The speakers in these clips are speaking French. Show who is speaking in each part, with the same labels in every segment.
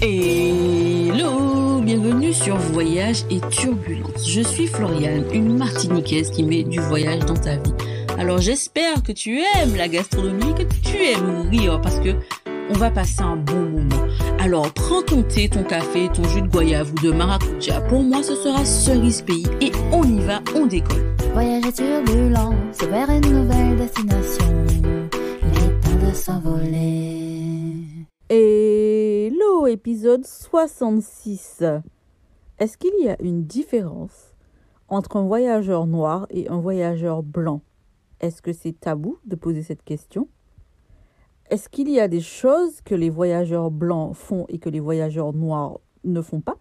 Speaker 1: Hello, bienvenue sur Voyage et Turbulence. Je suis Floriane, une martiniquaise qui met du voyage dans ta vie. Alors j'espère que tu aimes la gastronomie, que tu aimes rire parce que on va passer un bon moment. Alors prends ton thé, ton café, ton jus de goyave ou de maracuja. Pour moi, ce sera cerise pays et on y va, on décolle.
Speaker 2: Voyage et turbulence vers une nouvelle destination. Il est temps de s'envoler.
Speaker 3: Hello, épisode 66. Est-ce qu'il y a une différence entre un voyageur noir et un voyageur blanc? Est-ce que c'est tabou de poser cette question? Est-ce qu'il y a des choses que les voyageurs blancs font et que les voyageurs noirs ne font pas?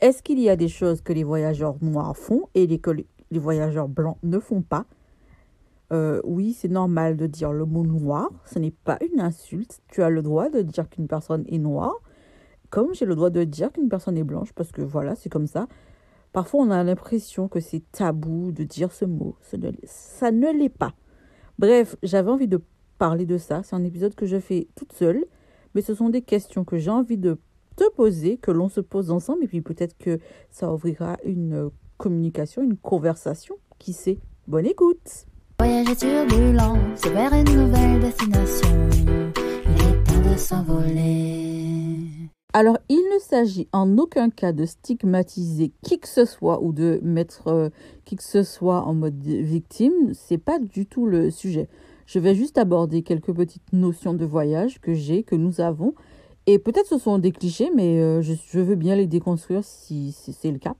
Speaker 3: Est-ce qu'il y a des choses que les voyageurs noirs font et que les voyageurs blancs ne font pas? Euh, oui, c'est normal de dire le mot noir. Ce n'est pas une insulte. Tu as le droit de dire qu'une personne est noire, comme j'ai le droit de dire qu'une personne est blanche, parce que voilà, c'est comme ça. Parfois, on a l'impression que c'est tabou de dire ce mot. Ça ne l'est pas. Bref, j'avais envie de parler de ça. C'est un épisode que je fais toute seule, mais ce sont des questions que j'ai envie de te poser, que l'on se pose ensemble, et puis peut-être que ça ouvrira une communication, une conversation. Qui sait? Bonne écoute
Speaker 2: Voyage et turbulence vers une nouvelle destination. Il est temps de s'envoler.
Speaker 3: Alors, il ne s'agit en aucun cas de stigmatiser qui que ce soit ou de mettre euh, qui que ce soit en mode victime. C'est pas du tout le sujet. Je vais juste aborder quelques petites notions de voyage que j'ai, que nous avons. Et peut-être ce sont des clichés, mais euh, je, veux bien les déconstruire si c'est le cas.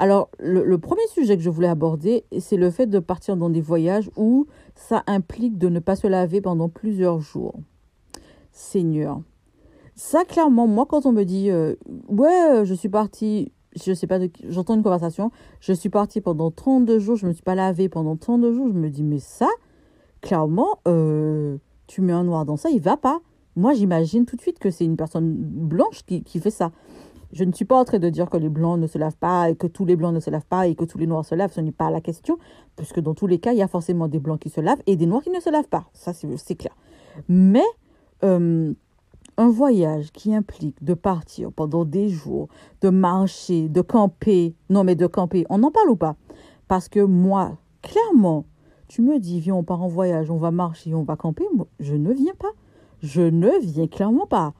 Speaker 3: Alors, le, premier sujet que je voulais aborder, c'est le fait de partir dans des voyages où ça implique de ne pas se laver pendant plusieurs jours. Seigneur. Ça, clairement, moi, quand on me dit, euh, ouais, euh, je suis partie, je sais pas, j'entends une conversation, je suis partie pendant 32 jours, je me suis pas lavée pendant 32 jours, je me dis, mais ça, clairement, euh, tu mets un noir dans ça, il va pas. Moi, j'imagine tout de suite que c'est une personne blanche qui fait ça. Je ne suis pas en train de dire que les blancs ne se lavent pas et que tous les blancs ne se lavent pas et que tous les noirs se lavent. Ce n'est pas la question, puisque dans tous les cas, il y a forcément des blancs qui se lavent et des noirs qui ne se lavent pas. Ça, c'est clair. Mais euh, un voyage qui implique de partir pendant des jours, de marcher, de camper, non mais de camper, on en parle ou pas? Parce que moi, clairement, tu me dis, viens, on part en voyage, on va marcher, on va camper, moi, je ne viens pas. Je ne viens clairement pas.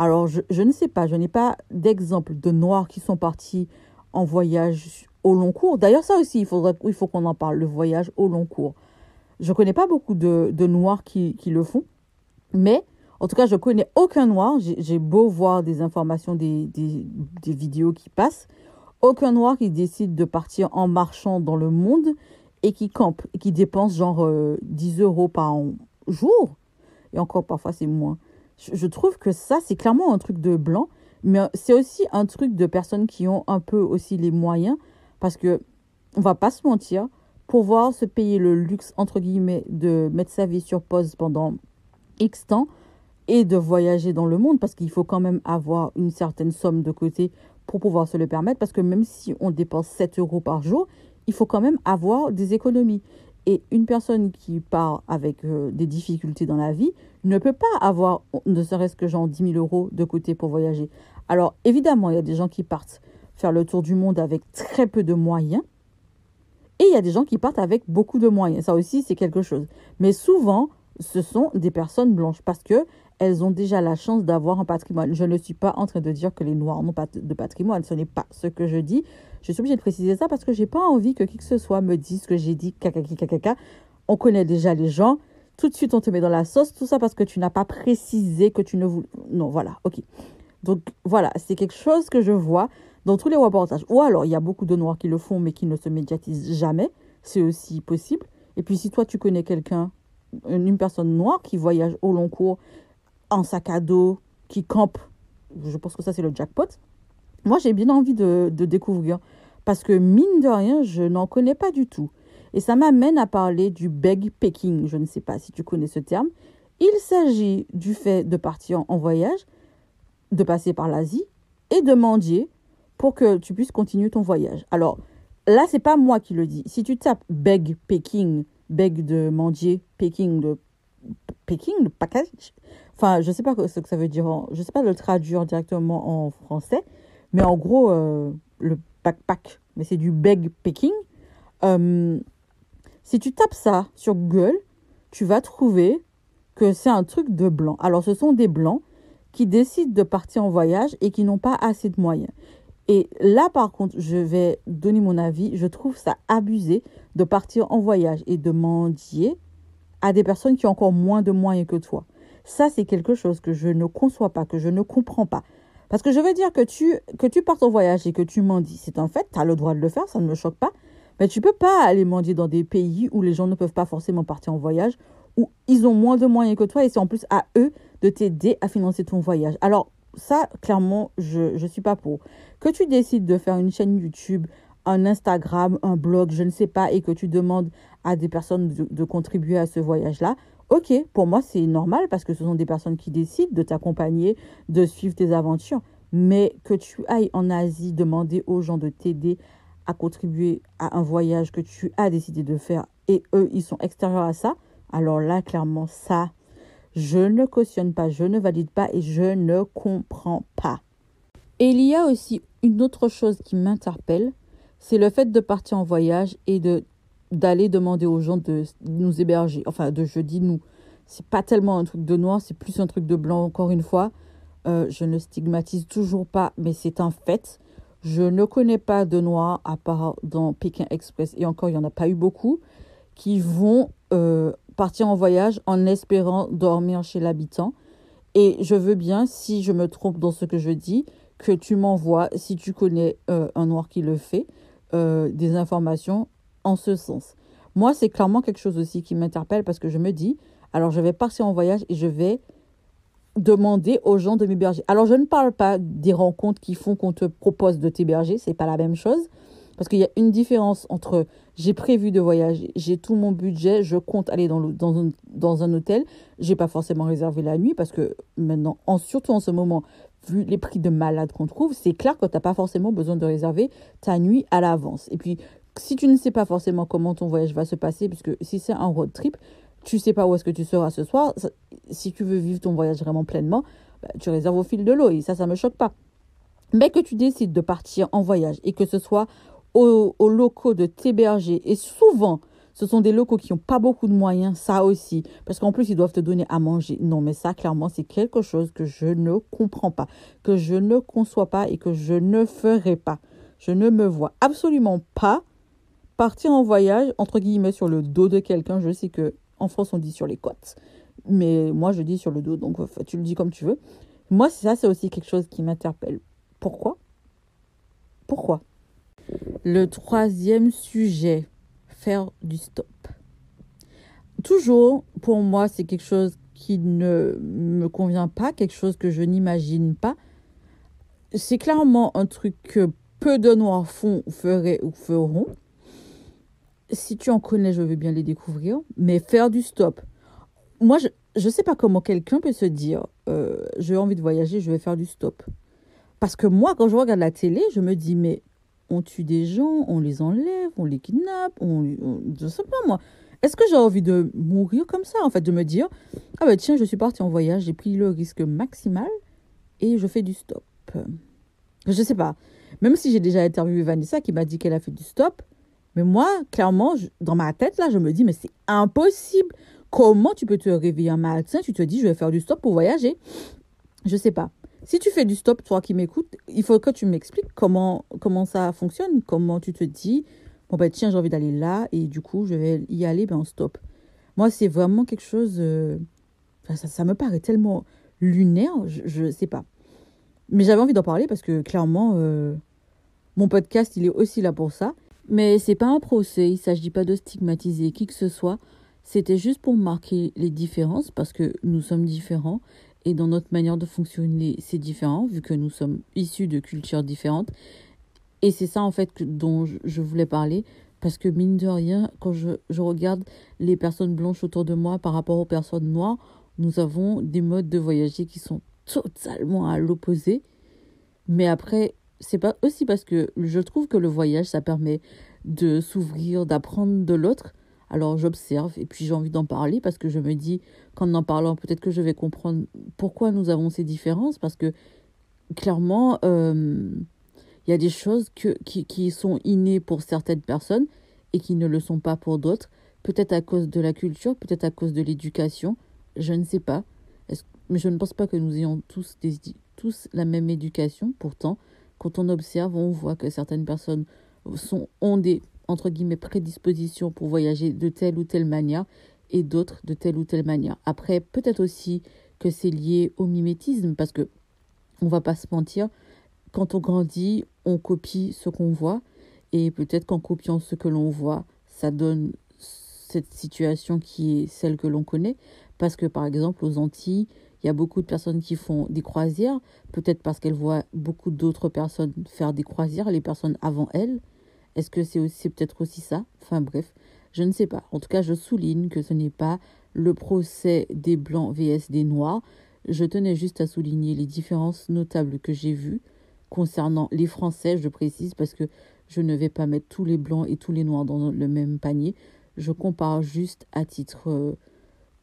Speaker 3: Alors, je, ne sais pas, je n'ai pas d'exemple de noirs qui sont partis en voyage au long cours. D'ailleurs, ça aussi, il, faut qu'on en parle, le voyage au long cours. Je ne connais pas beaucoup de, noirs qui, le font, mais en tout cas, je connais aucun noir. J'ai beau voir des informations, des, vidéos qui passent. Aucun noir qui décide de partir en marchant dans le monde et qui campe, et qui dépense genre euh, 10 euros par jour. Et encore, parfois, c'est moins. Je, trouve que ça, c'est clairement un truc de blanc. Mais c'est aussi un truc de personnes qui ont un peu aussi les moyens. Parce que, on va pas se mentir, pouvoir se payer le luxe, entre guillemets, de mettre sa vie sur pause pendant X temps et de voyager dans le monde parce qu'il faut quand même avoir une certaine somme de côté pour pouvoir se le permettre parce que même si on dépense 7 euros par jour, il faut quand même avoir des économies. Et une personne qui part avec euh, des difficultés dans la vie ne peut pas avoir ne serait-ce que genre 10 000 euros de côté pour voyager. Alors évidemment, il y a des gens qui partent faire le tour du monde avec très peu de moyens. Et il y a des gens qui partent avec beaucoup de moyens. Ça aussi, c'est quelque chose. Mais souvent, ce sont des personnes blanches parce que elles ont déjà la chance d'avoir un patrimoine. Je ne suis pas en train de dire que les Noirs n'ont pas de patrimoine. Ce n'est pas ce que je dis. Je suis obligée de préciser ça parce que j'ai pas envie que qui que ce soit me dise que j'ai dit caca, caca. On connaît déjà les gens. Tout de suite, on te met dans la sauce. Tout ça parce que tu n'as pas précisé que tu ne voulais. Non, voilà, ok. Donc voilà, c'est quelque chose que je vois dans tous les reportages. Ou alors, il y a beaucoup de Noirs qui le font mais qui ne se médiatisent jamais. C'est aussi possible. Et puis, si toi, tu connais quelqu'un, une personne noire qui voyage au long cours en sac à dos, qui campe, je pense que ça, c'est le jackpot. Moi, j'ai bien envie de, découvrir. Parce que, mine de rien, je n'en connais pas du tout. Et ça m'amène à parler du bag packing. Je ne sais pas si tu connais ce terme. Il s'agit du fait de partir en voyage, de passer par l'Asie et de mendier pour que tu puisses continuer ton voyage. Alors, là, c'est pas moi qui le dis. Si tu tapes bag packing, beg de mendier, packing de backpacking, le package. Enfin, je sais pas ce que ça veut dire. Je sais pas le traduire directement en français, mais en gros, euh, le backpack, mais c'est du backpacking. Euh, si tu tapes ça sur Google, tu vas trouver que c'est un truc de blanc. Alors, ce sont des blancs qui décident de partir en voyage et qui n'ont pas assez de moyens. Et là, par contre, je vais donner mon avis. Je trouve ça abusé de partir en voyage et de mendier à des personnes qui ont encore moins de moyens que toi. Ça, c'est quelque chose que je ne conçois pas, que je ne comprends pas. Parce que je veux dire que tu, que tu partes en voyage et que tu mendies, c'est un fait, tu as le droit de le faire, ça ne me choque pas. Mais tu peux pas aller mendier dans des pays où les gens ne peuvent pas forcément partir en voyage, où ils ont moins de moyens que toi et c'est en plus à eux de t'aider à financer ton voyage. Alors, ça, clairement, je ne suis pas pour. Que tu décides de faire une chaîne YouTube, un Instagram, un blog, je ne sais pas, et que tu demandes à des personnes de, contribuer à ce voyage-là, ok, pour moi, c'est normal parce que ce sont des personnes qui décident de t'accompagner, de suivre tes aventures. Mais que tu ailles en Asie demander aux gens de t'aider à contribuer à un voyage que tu as décidé de faire et eux, ils sont extérieurs à ça, alors là, clairement, ça, je ne cautionne pas, je ne valide pas et je ne comprends pas. Et il y a aussi une autre chose qui m'interpelle, c'est le fait de partir en voyage et de d'aller demander aux gens de nous héberger. Enfin, de je dis nous. C'est pas tellement un truc de noir, c'est plus un truc de blanc, encore une fois. Euh, je ne stigmatise toujours pas, mais c'est un fait. Je ne connais pas de noirs, à part dans Pékin Express, et encore, il n'y en a pas eu beaucoup, qui vont euh, partir en voyage en espérant dormir chez l'habitant. Et je veux bien, si je me trompe dans ce que je dis, que tu m'envoies, si tu connais euh, un noir qui le fait, des informations en ce sens. Moi, c'est clairement quelque chose aussi qui m'interpelle parce que je me dis, alors je vais partir en voyage et je vais demander aux gens de m'héberger. Alors, je ne parle pas des rencontres qui font qu'on te propose de t'héberger, c'est pas la même chose. Parce qu'il y a une différence entre j'ai prévu de voyager, j'ai tout mon budget, je compte aller dans, un, dans un hôtel, j'ai pas forcément réservé la nuit parce que maintenant, en, surtout en ce moment, vu les prix de malade qu'on trouve, c'est clair que tu n'as pas forcément besoin de réserver ta nuit à l'avance. Et puis, si tu ne sais pas forcément comment ton voyage va se passer, puisque si c'est un road trip, tu sais pas où est-ce que tu seras ce soir, si tu veux vivre ton voyage vraiment pleinement, bah, tu réserves au fil de l'eau et ça, ça me choque pas. Mais que tu décides de partir en voyage et que ce soit aux, locaux de t'héberger. Et souvent, ce sont des locaux qui n'ont pas beaucoup de moyens, ça aussi. Parce qu'en plus, ils doivent te donner à manger. Non, mais ça, clairement, c'est quelque chose que je ne comprends pas, que je ne conçois pas et que je ne ferai pas. Je ne me vois absolument pas partir en voyage, entre guillemets, sur le dos de quelqu'un. Je sais que en France, on dit sur les côtes. Mais moi, je dis sur le dos. Donc, tu le dis comme tu veux. Moi, ça, c'est aussi quelque chose qui m'interpelle. Pourquoi? Pourquoi? Le troisième sujet, faire du stop. Toujours, pour moi, c'est quelque chose qui ne me convient pas, quelque chose que je n'imagine pas. C'est clairement un truc que peu de noirs font, feraient ou feront. Si tu en connais, je veux bien les découvrir. Mais faire du stop. Moi, je ne sais pas comment quelqu'un peut se dire euh, j'ai envie de voyager, je vais faire du stop. Parce que moi, quand je regarde la télé, je me dis mais on tue des gens, on les enlève, on les kidnappe, on, je sais pas moi. Est-ce que j'ai envie de mourir comme ça, en fait, de me dire, ah ben tiens, je suis parti en voyage, j'ai pris le risque maximal et je fais du stop. Je sais pas. Même si j'ai déjà interviewé Vanessa qui m'a dit qu'elle a fait du stop, mais moi, clairement, dans ma tête, là, je me dis, mais c'est impossible. Comment tu peux te réveiller un matin, tu te dis, je vais faire du stop pour voyager? Je sais pas. Si tu fais du stop, toi qui m'écoutes, il faut que tu m'expliques comment, comment ça fonctionne, comment tu te dis, bon ben tiens, j'ai envie d'aller là et du coup, je vais y aller, ben stop. Moi, c'est vraiment quelque chose, euh, ça, ça, me paraît tellement lunaire, je ne sais pas. Mais j'avais envie d'en parler parce que clairement, euh, mon podcast, il est aussi là pour ça. Mais c'est pas un procès, il s'agit pas de stigmatiser qui que ce soit. C'était juste pour marquer les différences parce que nous sommes différents et dans notre manière de fonctionner, c'est différent vu que nous sommes issus de cultures différentes. Et c'est ça en fait dont je voulais parler parce que mine de rien, quand je, regarde les personnes blanches autour de moi par rapport aux personnes noires, nous avons des modes de voyager qui sont totalement à l'opposé. Mais après, c'est pas aussi parce que je trouve que le voyage, ça permet de s'ouvrir, d'apprendre de l'autre. Alors j'observe et puis j'ai envie d'en parler parce que je me dis qu'en en parlant, peut-être que je vais comprendre pourquoi nous avons ces différences parce que clairement, euh, il y a des choses que, qui, qui sont innées pour certaines personnes et qui ne le sont pas pour d'autres. Peut-être à cause de la culture, peut-être à cause de l'éducation, je ne sais pas. Mais je ne pense pas que nous ayons tous, tous la même éducation. Pourtant, quand on observe, on voit que certaines personnes sont, ont des entre guillemets prédispositions pour voyager de telle ou telle manière et d'autres de telle ou telle manière. Après, peut-être aussi que c'est lié au mimétisme parce que on va pas se mentir, quand on grandit, on copie ce qu'on voit et peut-être qu'en copiant ce que l'on voit, ça donne cette situation qui est celle que l'on connaît. Parce que par exemple, aux Antilles, il y a beaucoup de personnes qui font des croisières, peut-être parce qu'elles voient beaucoup d'autres personnes faire des croisières, les personnes avant elles. Est-ce que c'est aussi peut-être aussi ça? Enfin bref, je ne sais pas. En tout cas, je souligne que ce n'est pas le procès des blancs vs des noirs. Je tenais juste à souligner les différences notables que j'ai vues concernant les Français, je précise, parce que je ne vais pas mettre tous les blancs et tous les noirs dans le même panier. Je compare juste à titre euh,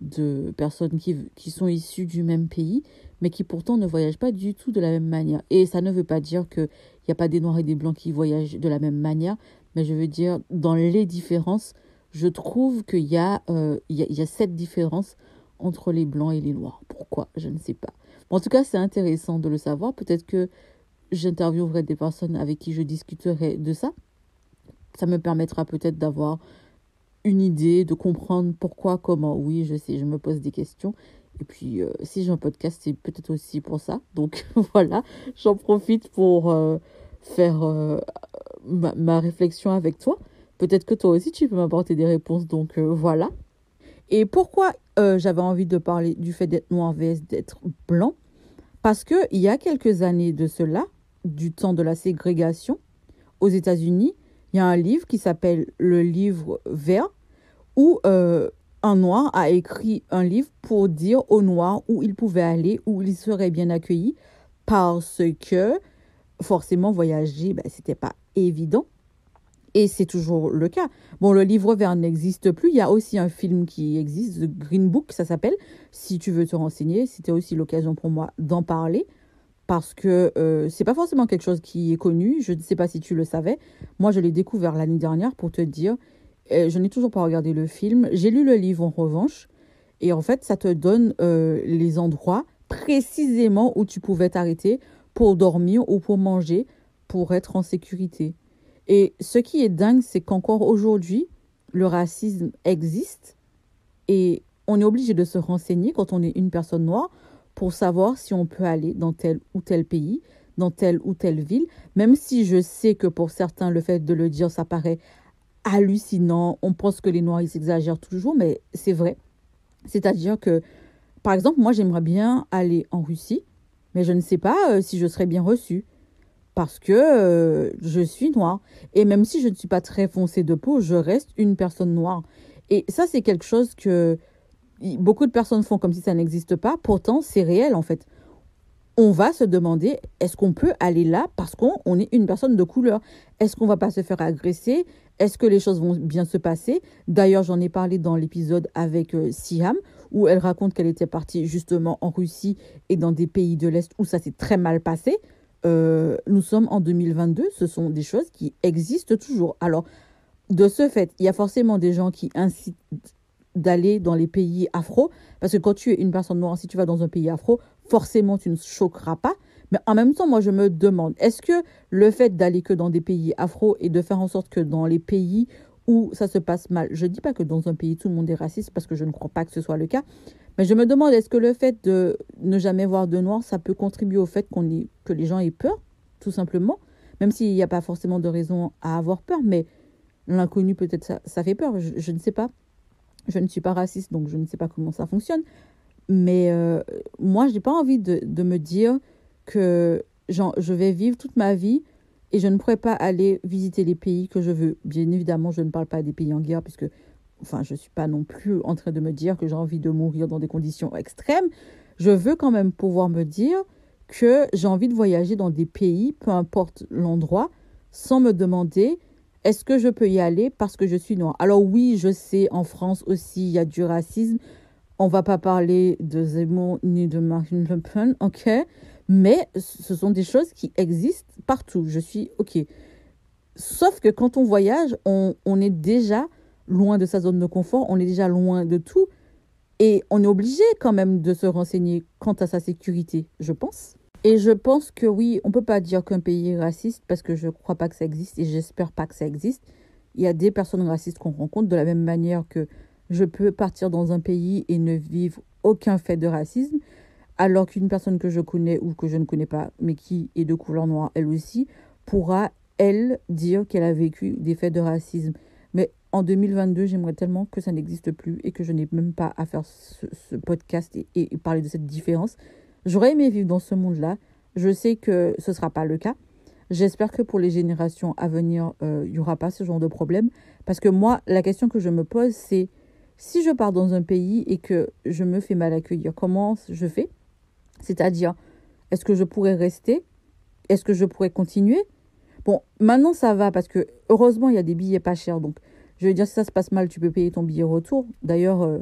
Speaker 3: de personnes qui, qui sont issues du même pays, mais qui pourtant ne voyagent pas du tout de la même manière. Et ça ne veut pas dire qu'il n'y a pas des noirs et des blancs qui voyagent de la même manière, mais je veux dire, dans les différences, je trouve qu'il y, euh, y, a, y a cette différence entre les blancs et les noirs. Pourquoi? Je ne sais pas. en tout cas, c'est intéressant de le savoir. Peut-être que j'interviewerai des personnes avec qui je discuterai de ça. Ça me permettra peut-être d'avoir une idée, de comprendre pourquoi, comment. Oui, je sais, je me pose des questions. Et puis, euh, si j'ai un podcast, c'est peut-être aussi pour ça. Donc voilà, j'en profite pour euh, faire euh, ma, ma, réflexion avec toi. Peut-être que toi aussi, tu peux m'apporter des réponses. Donc voilà. Et pourquoi j'avais envie de parler du fait d'être noir vs d'être blanc? Parce qu'il y a quelques années de cela, du temps de la ségrégation aux États-Unis, il y a un livre qui s'appelle le livre vert où euh, un noir a écrit un livre pour dire aux noirs où ils pouvaient aller, où ils seraient bien accueillis, parce que forcément voyager, ben, c'était pas évident. Et c'est toujours le cas. Bon, le livre vert n'existe plus. Il y a aussi un film qui existe, The Green Book, ça s'appelle. Si tu veux te renseigner, c'était aussi l'occasion pour moi d'en parler parce que euh, c'est pas forcément quelque chose qui est connu. Je ne sais pas si tu le savais. Moi, je l'ai découvert l'année dernière pour te dire. je n'ai toujours pas regardé le film. J'ai lu le livre en revanche. Et en fait, ça te donne euh, les endroits précisément où tu pouvais t'arrêter pour dormir ou pour manger, pour être en sécurité. Et ce qui est dingue, c'est qu'encore aujourd'hui, le racisme existe et on est obligé de se renseigner quand on est une personne noire pour savoir si on peut aller dans tel ou tel pays, dans telle ou telle ville, même si je sais que pour certains, le fait de le dire, ça paraît hallucinant. On pense que les Noirs, ils s'exagèrent toujours, mais c'est vrai. C'est-à-dire que, par exemple, moi, j'aimerais bien aller en Russie, mais je ne sais pas euh, si je serais bien reçue parce que euh, je suis noire. Et même si je ne suis pas très foncée de peau, je reste une personne noire. Et ça, c'est quelque chose que beaucoup de personnes font comme si ça n'existe pas. Pourtant, c'est réel en fait. On va se demander, est-ce qu'on peut aller là parce qu'on est une personne de couleur? Est-ce qu'on va pas se faire agresser? Est-ce que les choses vont bien se passer? D'ailleurs, j'en ai parlé dans l'épisode avec euh, Siam, où elle raconte qu'elle était partie justement en Russie et dans des pays de l'Est où ça s'est très mal passé. Euh, nous sommes en 2022, ce sont des choses qui existent toujours. Alors, de ce fait, il y a forcément des gens qui incitent d'aller dans les pays afro, parce que quand tu es une personne noire, si tu vas dans un pays afro, forcément tu ne choqueras pas. Mais en même temps, moi je me demande, est-ce que le fait d'aller que dans des pays afro et de faire en sorte que dans les pays où ça se passe mal, je ne dis pas que dans un pays tout le monde est raciste, parce que je ne crois pas que ce soit le cas, mais je me demande, est-ce que le fait de ne jamais voir de noir, ça peut contribuer au fait qu'on que les gens aient peur, tout simplement, même s'il n'y a pas forcément de raison à avoir peur, mais l'inconnu peut-être ça fait peur, je ne sais pas. Je ne suis pas raciste, donc je ne sais pas comment ça fonctionne. Mais euh, moi, je n'ai pas envie de, me dire que je vais vivre toute ma vie et je ne pourrais pas aller visiter les pays que je veux. Bien évidemment, je ne parle pas des pays en guerre, puisque enfin, je ne suis pas non plus en train de me dire que j'ai envie de mourir dans des conditions extrêmes. Je veux quand même pouvoir me dire que j'ai envie de voyager dans des pays, peu importe l'endroit, sans me demander est-ce que je peux y aller parce que je suis noire? Alors oui, je sais, en France aussi, il y a du racisme. On va pas parler de Zemmour ni de Marine Le Pen, ok? Mais ce sont des choses qui existent partout. Je suis ok. Sauf que quand on voyage, on, on est déjà loin de sa zone de confort, on est déjà loin de tout. Et on est obligé quand même de se renseigner quant à sa sécurité, je pense. Et je pense que oui, on ne peut pas dire qu'un pays est raciste parce que je ne crois pas que ça existe et j'espère pas que ça existe. Il y a des personnes racistes qu'on rencontre de la même manière que je peux partir dans un pays et ne vivre aucun fait de racisme, alors qu'une personne que je connais ou que je ne connais pas, mais qui est de couleur noire, elle aussi, pourra, elle, dire qu'elle a vécu des faits de racisme. Mais en 2022, j'aimerais tellement que ça n'existe plus et que je n'ai même pas à faire ce, podcast et, et parler de cette différence J'aurais aimé vivre dans ce monde-là. Je sais que ce ne sera pas le cas. J'espère que pour les générations à venir, euh, il n'y aura pas ce genre de problème. Parce que moi, la question que je me pose, c'est si je pars dans un pays et que je me fais mal accueillir, comment je fais? C'est-à-dire, est-ce que je pourrais rester? Est-ce que je pourrais continuer? Bon, maintenant ça va parce que heureusement, il y a des billets pas chers. Donc, je veux dire, si ça se passe mal, tu peux payer ton billet retour. D'ailleurs, euh,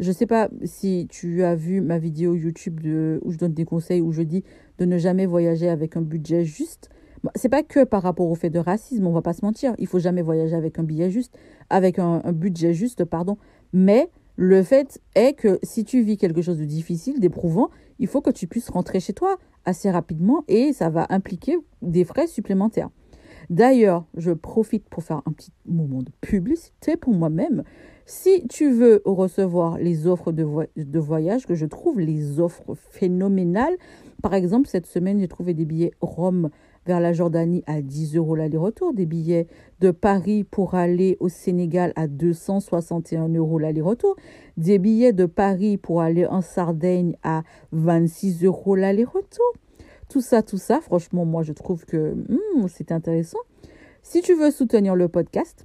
Speaker 3: je ne sais pas si tu as vu ma vidéo YouTube où je donne des conseils, où je dis de ne jamais voyager avec un budget juste. C'est pas que par rapport au fait de racisme, on va pas se mentir. Il faut jamais voyager avec un billet juste, avec un, un budget juste, pardon. Mais le fait est que si tu vis quelque chose de difficile, d'éprouvant, il faut que tu puisses rentrer chez toi assez rapidement et ça va impliquer des frais supplémentaires. D'ailleurs, je profite pour faire un petit moment de publicité pour moi-même. Si tu veux recevoir les offres de, voyage, que je trouve les offres phénoménales, par exemple, cette semaine, j'ai trouvé des billets Rome vers la Jordanie à 10 euros l'aller-retour, des billets de Paris pour aller au Sénégal à 261 euros l'aller-retour, des billets de Paris pour aller en Sardaigne à 26 euros l'aller-retour. Tout ça, tout ça, franchement, moi, je trouve que hmm, c'est intéressant. Si tu veux soutenir le podcast,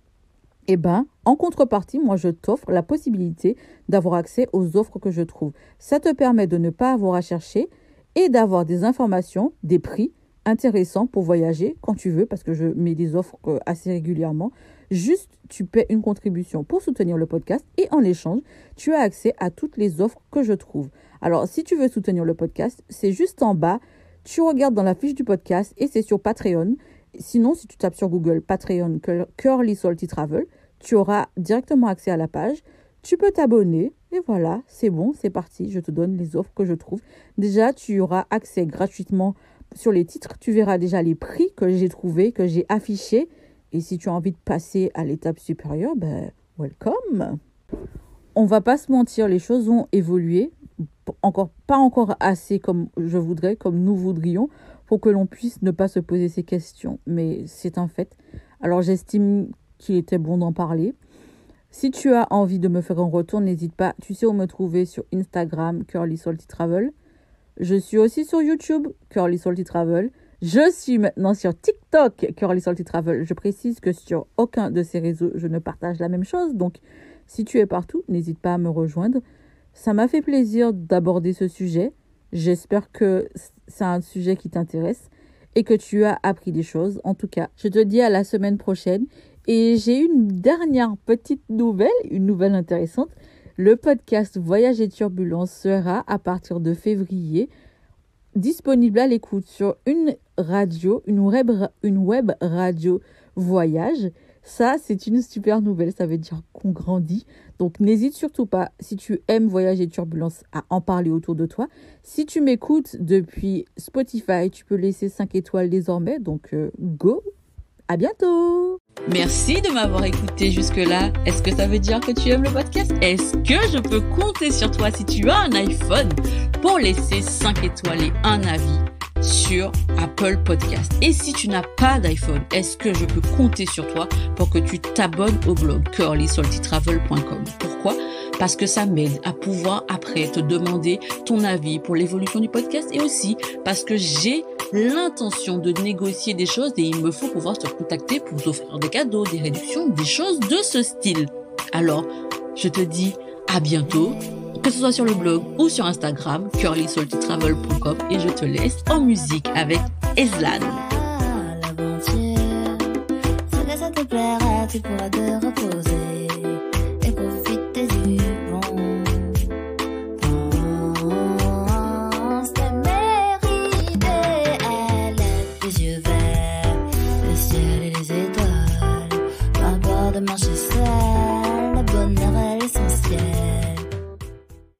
Speaker 3: eh ben, en contrepartie, moi, je t'offre la possibilité d'avoir accès aux offres que je trouve. Ça te permet de ne pas avoir à chercher et d'avoir des informations, des prix intéressants pour voyager quand tu veux, parce que je mets des offres euh, assez régulièrement. Juste, tu paies une contribution pour soutenir le podcast et en échange, tu as accès à toutes les offres que je trouve. Alors, si tu veux soutenir le podcast, c'est juste en bas. Tu regardes dans la fiche du podcast et c'est sur Patreon. Sinon, si tu tapes sur Google Patreon Curly Salty Travel, tu auras directement accès à la page. Tu peux t'abonner et voilà, c'est bon, c'est parti. Je te donne les offres que je trouve. Déjà, tu auras accès gratuitement sur les titres. Tu verras déjà les prix que j'ai trouvés, que j'ai affichés. Et si tu as envie de passer à l'étape supérieure, ben, welcome. On va pas se mentir, les choses ont évolué. Encore, pas encore assez comme je voudrais, comme nous voudrions pour que l'on puisse ne pas se poser ces questions. Mais c'est un fait. Alors j'estime qu'il était bon d'en parler. Si tu as envie de me faire un retour, n'hésite pas. Tu sais où me trouver sur Instagram, Curly Salty Travel. Je suis aussi sur YouTube, Curly Salty Travel. Je suis maintenant sur TikTok, Curly Salty Travel. Je précise que sur aucun de ces réseaux, je ne partage la même chose. Donc, si tu es partout, n'hésite pas à me rejoindre. Ça m'a fait plaisir d'aborder ce sujet. J'espère que c'est un sujet qui t'intéresse et que tu as appris des choses. En tout cas, je te dis à la semaine prochaine. Et j'ai une dernière petite nouvelle, une nouvelle intéressante. Le podcast Voyage et Turbulence sera à partir de février disponible à l'écoute sur une radio, une web, une web radio voyage. Ça, c'est une super nouvelle. Ça veut dire qu'on grandit. Donc, n'hésite surtout pas, si tu aimes Voyage et Turbulence, à en parler autour de toi. Si tu m'écoutes depuis Spotify, tu peux laisser 5 étoiles désormais. Donc, euh, go! À bientôt!
Speaker 1: Merci de m'avoir écouté jusque-là. Est-ce que ça veut dire que tu aimes le podcast? Est-ce que je peux compter sur toi si tu as un iPhone? Pour laisser 5 étoiles et un avis sur Apple Podcast. Et si tu n'as pas d'iPhone, est-ce que je peux compter sur toi pour que tu t'abonnes au blog curlysaltytravel.com Pourquoi? Parce que ça m'aide à pouvoir après te demander ton avis pour l'évolution du podcast et aussi parce que j'ai l'intention de négocier des choses et il me faut pouvoir te contacter pour t'offrir des cadeaux, des réductions, des choses de ce style. Alors, je te dis à bientôt que ce soit sur le blog ou sur Instagram, curlysaltytravel.com et je te laisse en musique avec Eslan.